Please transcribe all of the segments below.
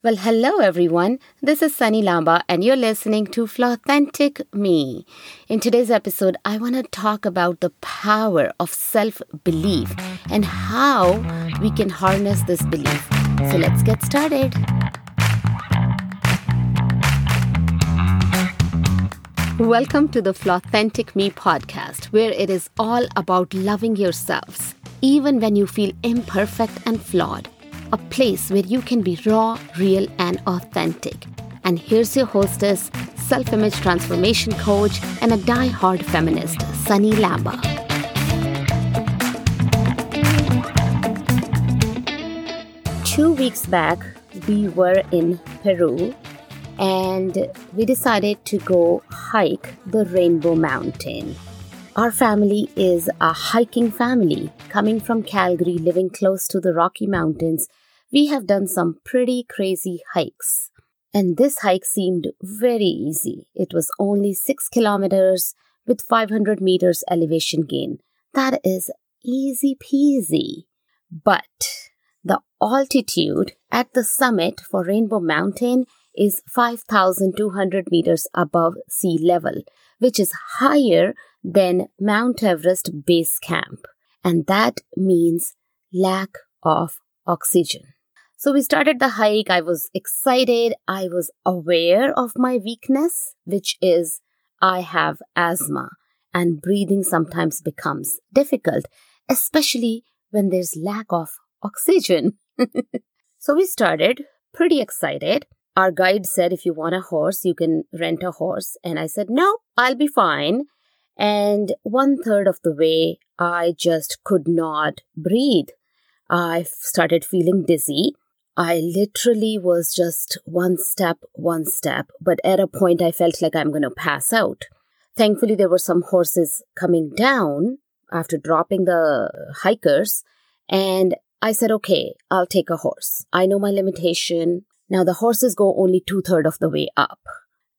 Well, hello everyone. This is Sunny Lamba, and you're listening to Authentic Me. In today's episode, I want to talk about the power of self belief and how we can harness this belief. So let's get started. Welcome to the Authentic Me podcast, where it is all about loving yourselves, even when you feel imperfect and flawed a place where you can be raw, real, and authentic. And here's your hostess, self image transformation coach, and a die hard feminist, Sunny Lamba. Two weeks back, we were in Peru and we decided to go hike the Rainbow Mountain. Our family is a hiking family coming from Calgary, living close to the Rocky Mountains we have done some pretty crazy hikes. And this hike seemed very easy. It was only 6 kilometers with 500 meters elevation gain. That is easy peasy. But the altitude at the summit for Rainbow Mountain is 5,200 meters above sea level, which is higher than Mount Everest base camp. And that means lack of oxygen. So we started the hike. I was excited. I was aware of my weakness, which is I have asthma and breathing sometimes becomes difficult, especially when there's lack of oxygen. so we started pretty excited. Our guide said, if you want a horse, you can rent a horse. And I said, no, I'll be fine. And one third of the way, I just could not breathe. I started feeling dizzy. I literally was just one step, one step, but at a point I felt like I'm going to pass out. Thankfully, there were some horses coming down after dropping the hikers, and I said, okay, I'll take a horse. I know my limitation. Now, the horses go only two thirds of the way up.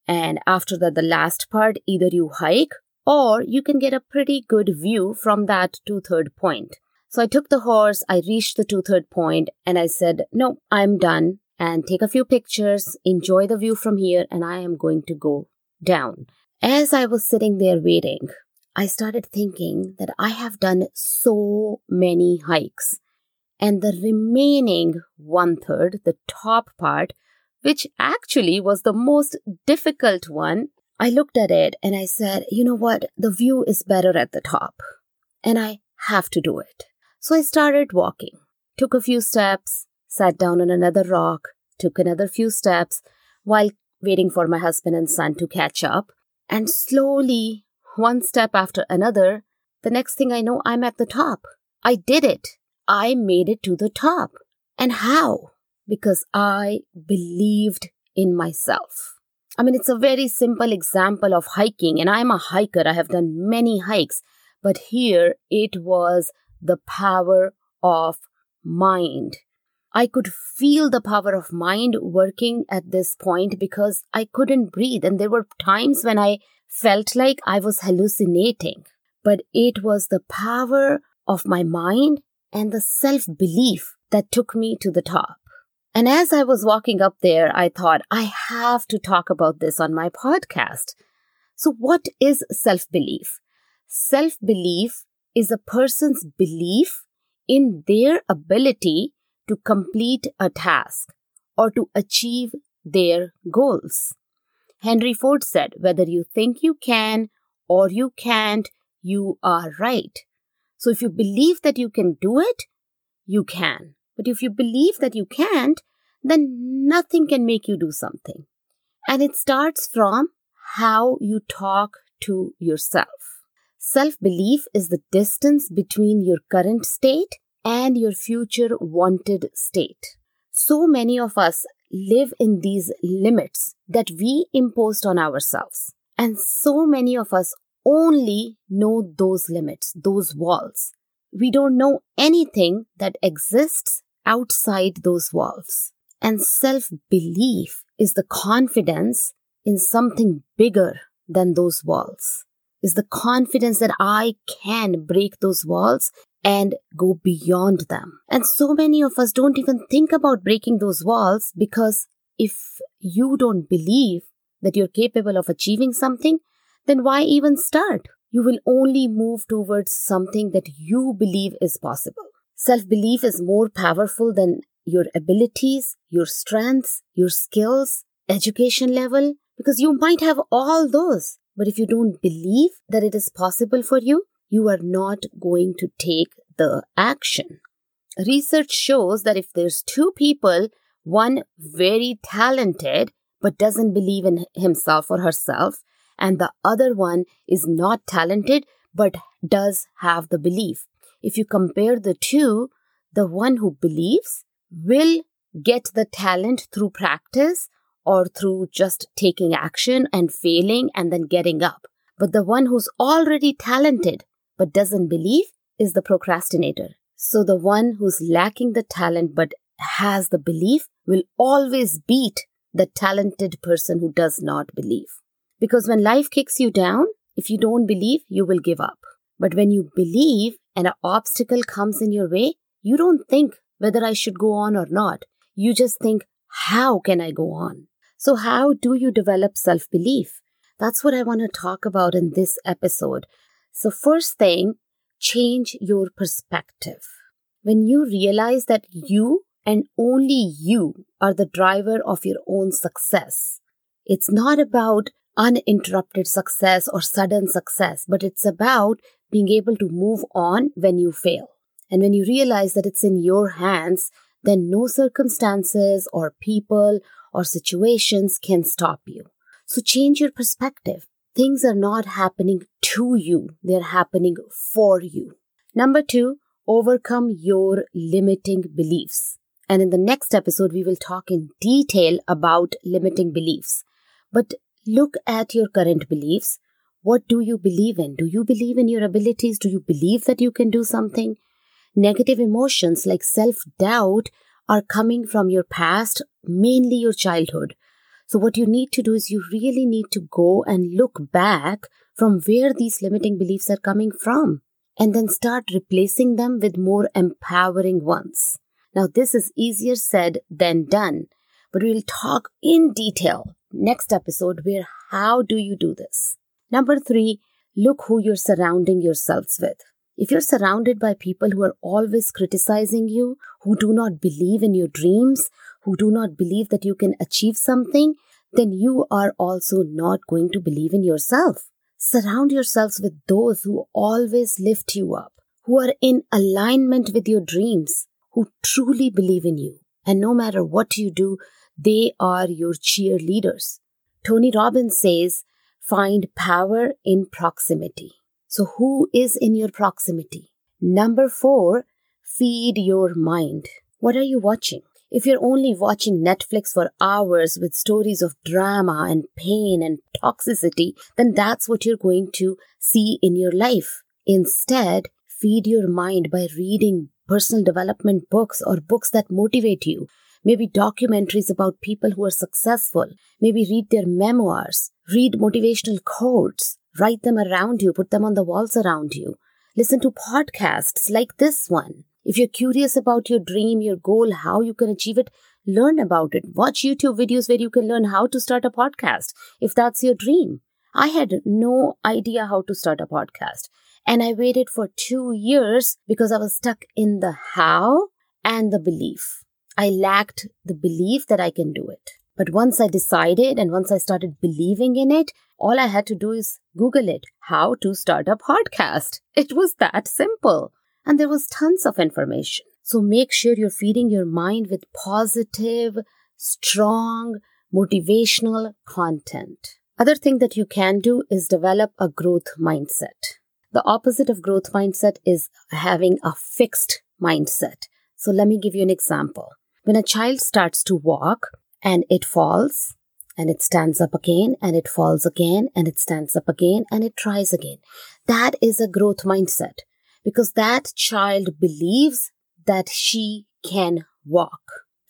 And after that, the last part, either you hike or you can get a pretty good view from that two third point. So I took the horse, I reached the two third point, and I said, No, I'm done. And take a few pictures, enjoy the view from here, and I am going to go down. As I was sitting there waiting, I started thinking that I have done so many hikes. And the remaining one third, the top part, which actually was the most difficult one, I looked at it and I said, you know what? The view is better at the top. And I have to do it. So I started walking, took a few steps, sat down on another rock, took another few steps while waiting for my husband and son to catch up. And slowly, one step after another, the next thing I know, I'm at the top. I did it. I made it to the top. And how? Because I believed in myself. I mean, it's a very simple example of hiking, and I'm a hiker. I have done many hikes, but here it was the power of mind. I could feel the power of mind working at this point because I couldn't breathe. And there were times when I felt like I was hallucinating. But it was the power of my mind and the self belief that took me to the top. And as I was walking up there, I thought, I have to talk about this on my podcast. So, what is self belief? Self belief is a person's belief in their ability to complete a task or to achieve their goals. Henry Ford said, whether you think you can or you can't, you are right. So if you believe that you can do it, you can. But if you believe that you can't, then nothing can make you do something. And it starts from how you talk to yourself. Self belief is the distance between your current state and your future wanted state. So many of us live in these limits that we imposed on ourselves. And so many of us only know those limits, those walls. We don't know anything that exists outside those walls. And self belief is the confidence in something bigger than those walls is the confidence that I can break those walls and go beyond them. And so many of us don't even think about breaking those walls because if you don't believe that you're capable of achieving something, then why even start? You will only move towards something that you believe is possible. Self belief is more powerful than your abilities, your strengths, your skills, education level, because you might have all those. But if you don't believe that it is possible for you, you are not going to take the action. Research shows that if there's two people, one very talented but doesn't believe in himself or herself, and the other one is not talented but does have the belief. If you compare the two, the one who believes will get the talent through practice or through just taking action and failing and then getting up. But the one who's already talented but doesn't believe is the procrastinator. So the one who's lacking the talent but has the belief will always beat the talented person who does not believe. Because when life kicks you down, if you don't believe, you will give up. But when you believe and an obstacle comes in your way, you don't think whether I should go on or not. You just think, how can I go on? So, how do you develop self belief? That's what I want to talk about in this episode. So, first thing, change your perspective. When you realize that you and only you are the driver of your own success, it's not about uninterrupted success or sudden success, but it's about being able to move on when you fail. And when you realize that it's in your hands, then no circumstances or people or situations can stop you. So change your perspective. Things are not happening to you, they're happening for you. Number two, overcome your limiting beliefs. And in the next episode, we will talk in detail about limiting beliefs. But look at your current beliefs. What do you believe in? Do you believe in your abilities? Do you believe that you can do something? Negative emotions like self doubt are coming from your past, mainly your childhood. So, what you need to do is you really need to go and look back from where these limiting beliefs are coming from and then start replacing them with more empowering ones. Now, this is easier said than done, but we'll talk in detail next episode where how do you do this? Number three, look who you're surrounding yourselves with. If you're surrounded by people who are always criticizing you, who do not believe in your dreams, who do not believe that you can achieve something, then you are also not going to believe in yourself. Surround yourselves with those who always lift you up, who are in alignment with your dreams, who truly believe in you. And no matter what you do, they are your cheerleaders. Tony Robbins says, find power in proximity. So, who is in your proximity? Number four, feed your mind. What are you watching? If you're only watching Netflix for hours with stories of drama and pain and toxicity, then that's what you're going to see in your life. Instead, feed your mind by reading personal development books or books that motivate you. Maybe documentaries about people who are successful. Maybe read their memoirs. Read motivational quotes. Write them around you, put them on the walls around you. Listen to podcasts like this one. If you're curious about your dream, your goal, how you can achieve it, learn about it. Watch YouTube videos where you can learn how to start a podcast if that's your dream. I had no idea how to start a podcast. And I waited for two years because I was stuck in the how and the belief. I lacked the belief that I can do it. But once I decided and once I started believing in it, all I had to do is Google it how to start a podcast. It was that simple. And there was tons of information. So make sure you're feeding your mind with positive, strong, motivational content. Other thing that you can do is develop a growth mindset. The opposite of growth mindset is having a fixed mindset. So let me give you an example. When a child starts to walk, and it falls and it stands up again and it falls again and it stands up again and it tries again. That is a growth mindset because that child believes that she can walk.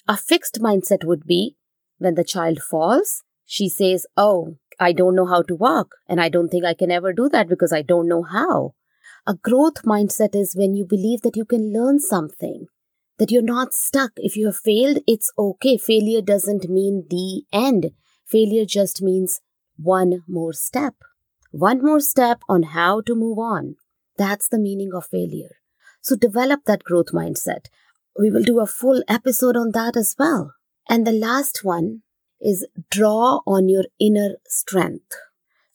A fixed mindset would be when the child falls, she says, Oh, I don't know how to walk and I don't think I can ever do that because I don't know how. A growth mindset is when you believe that you can learn something, that you're not stuck. If you have failed, it's okay. Failure doesn't mean the end. Failure just means one more step. One more step on how to move on. That's the meaning of failure. So develop that growth mindset. We will do a full episode on that as well. And the last one is draw on your inner strength.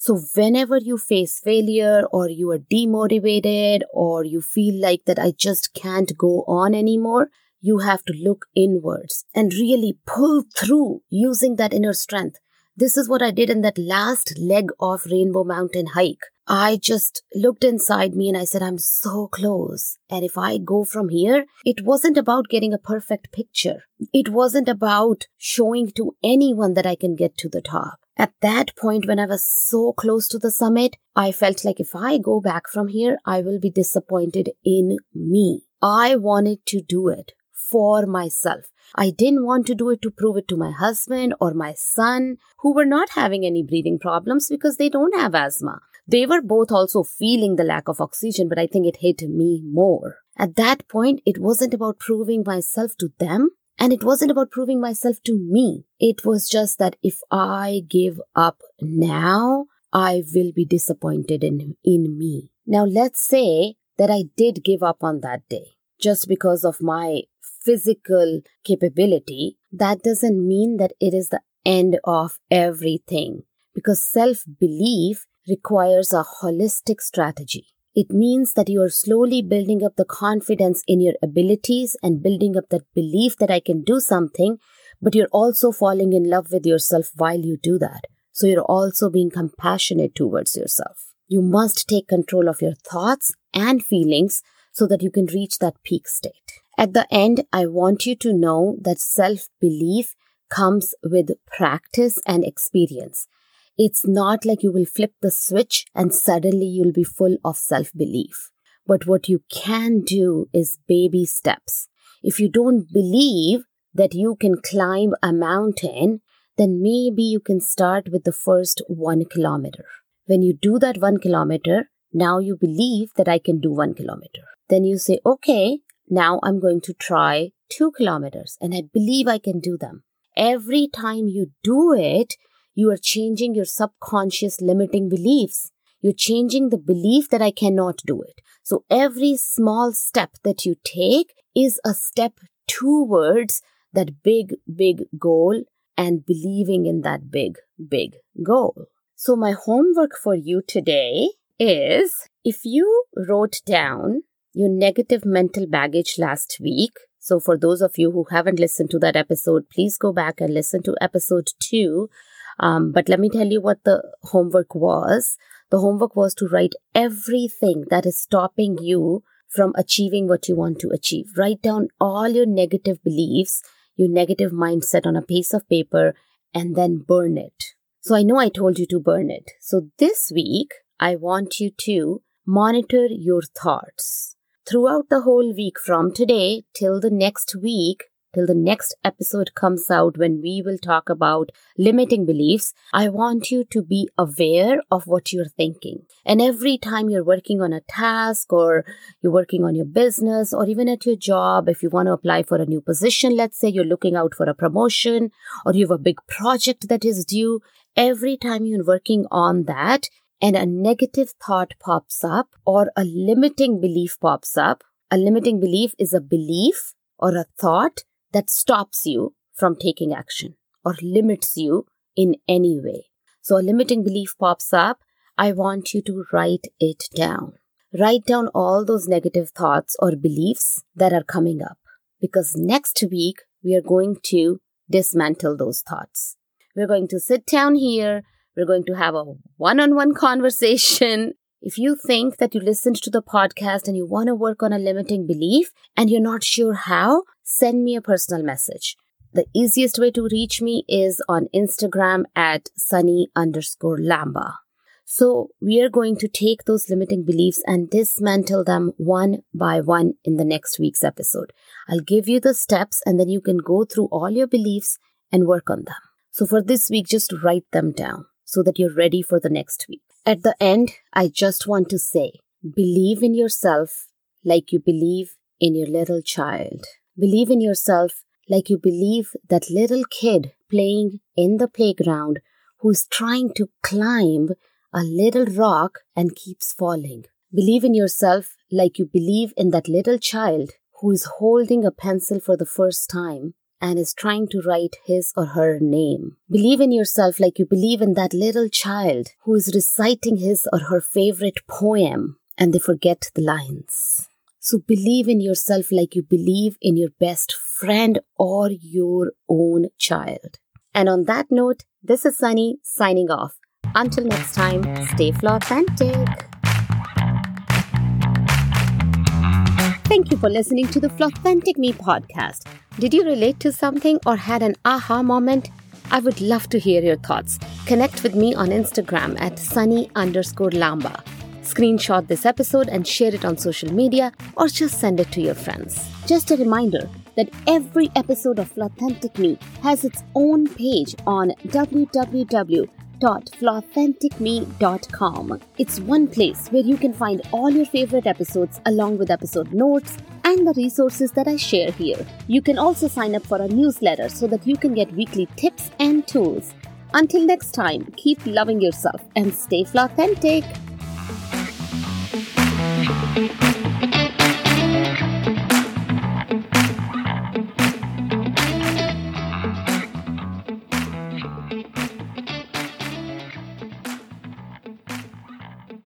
So whenever you face failure or you are demotivated or you feel like that I just can't go on anymore, you have to look inwards and really pull through using that inner strength. This is what I did in that last leg of Rainbow Mountain hike. I just looked inside me and I said, I'm so close. And if I go from here, it wasn't about getting a perfect picture. It wasn't about showing to anyone that I can get to the top. At that point, when I was so close to the summit, I felt like if I go back from here, I will be disappointed in me. I wanted to do it for myself. I didn't want to do it to prove it to my husband or my son, who were not having any breathing problems because they don't have asthma. They were both also feeling the lack of oxygen, but I think it hit me more. At that point, it wasn't about proving myself to them, and it wasn't about proving myself to me. It was just that if I give up now, I will be disappointed in, in me. Now, let's say that I did give up on that day just because of my physical capability, that doesn't mean that it is the end of everything because self belief requires a holistic strategy. It means that you are slowly building up the confidence in your abilities and building up that belief that I can do something, but you're also falling in love with yourself while you do that. So you're also being compassionate towards yourself. You must take control of your thoughts and feelings so that you can reach that peak state. At the end, I want you to know that self belief comes with practice and experience. It's not like you will flip the switch and suddenly you'll be full of self belief. But what you can do is baby steps. If you don't believe that you can climb a mountain, then maybe you can start with the first one kilometer. When you do that one kilometer, now you believe that I can do one kilometer. Then you say, okay, now I'm going to try two kilometers and I believe I can do them. Every time you do it, you are changing your subconscious limiting beliefs. You're changing the belief that I cannot do it. So every small step that you take is a step towards that big, big goal and believing in that big, big goal. So my homework for you today is if you wrote down your negative mental baggage last week. So, for those of you who haven't listened to that episode, please go back and listen to episode two. Um, but let me tell you what the homework was. The homework was to write everything that is stopping you from achieving what you want to achieve. Write down all your negative beliefs, your negative mindset on a piece of paper, and then burn it. So I know I told you to burn it. So this week, I want you to monitor your thoughts throughout the whole week from today till the next week, till the next episode comes out when we will talk about limiting beliefs, I want you to be aware of what you're thinking. And every time you're working on a task or you're working on your business or even at your job, if you want to apply for a new position, let's say you're looking out for a promotion or you have a big project that is due, every time you're working on that, and a negative thought pops up or a limiting belief pops up, a limiting belief is a belief or a thought that stops you from taking action or limits you in any way. So a limiting belief pops up. I want you to write it down. Write down all those negative thoughts or beliefs that are coming up because next week we are going to dismantle those thoughts. We're going to sit down here we're going to have a one on one conversation. If you think that you listened to the podcast and you want to work on a limiting belief and you're not sure how, send me a personal message. The easiest way to reach me is on Instagram at sunny underscore lamba. So we are going to take those limiting beliefs and dismantle them one by one in the next week's episode. I'll give you the steps and then you can go through all your beliefs and work on them. So for this week, just write them down so that you're ready for the next week. At the end, I just want to say Believe in yourself like you believe in your little child. Believe in yourself like you believe that little kid playing in the playground who's trying to climb a little rock and keeps falling. Believe in yourself like you believe in that little child who is holding a pencil for the first time and is trying to write his or her name. Believe in yourself like you believe in that little child who is reciting his or her favorite poem and they forget the lines. So believe in yourself like you believe in your best friend or your own child. And on that note, this is Sunny signing off. Until next time, stay authentic. Thank you for listening to the Authentic Me podcast. Did you relate to something or had an aha moment? I would love to hear your thoughts. Connect with me on Instagram at sunny underscore lamba. Screenshot this episode and share it on social media or just send it to your friends. Just a reminder that every episode of Authentic Me has its own page on www.flauthenticme.com. It's one place where you can find all your favorite episodes along with episode notes and the resources that I share here. You can also sign up for a newsletter so that you can get weekly tips and tools. Until next time, keep loving yourself and stay authentic.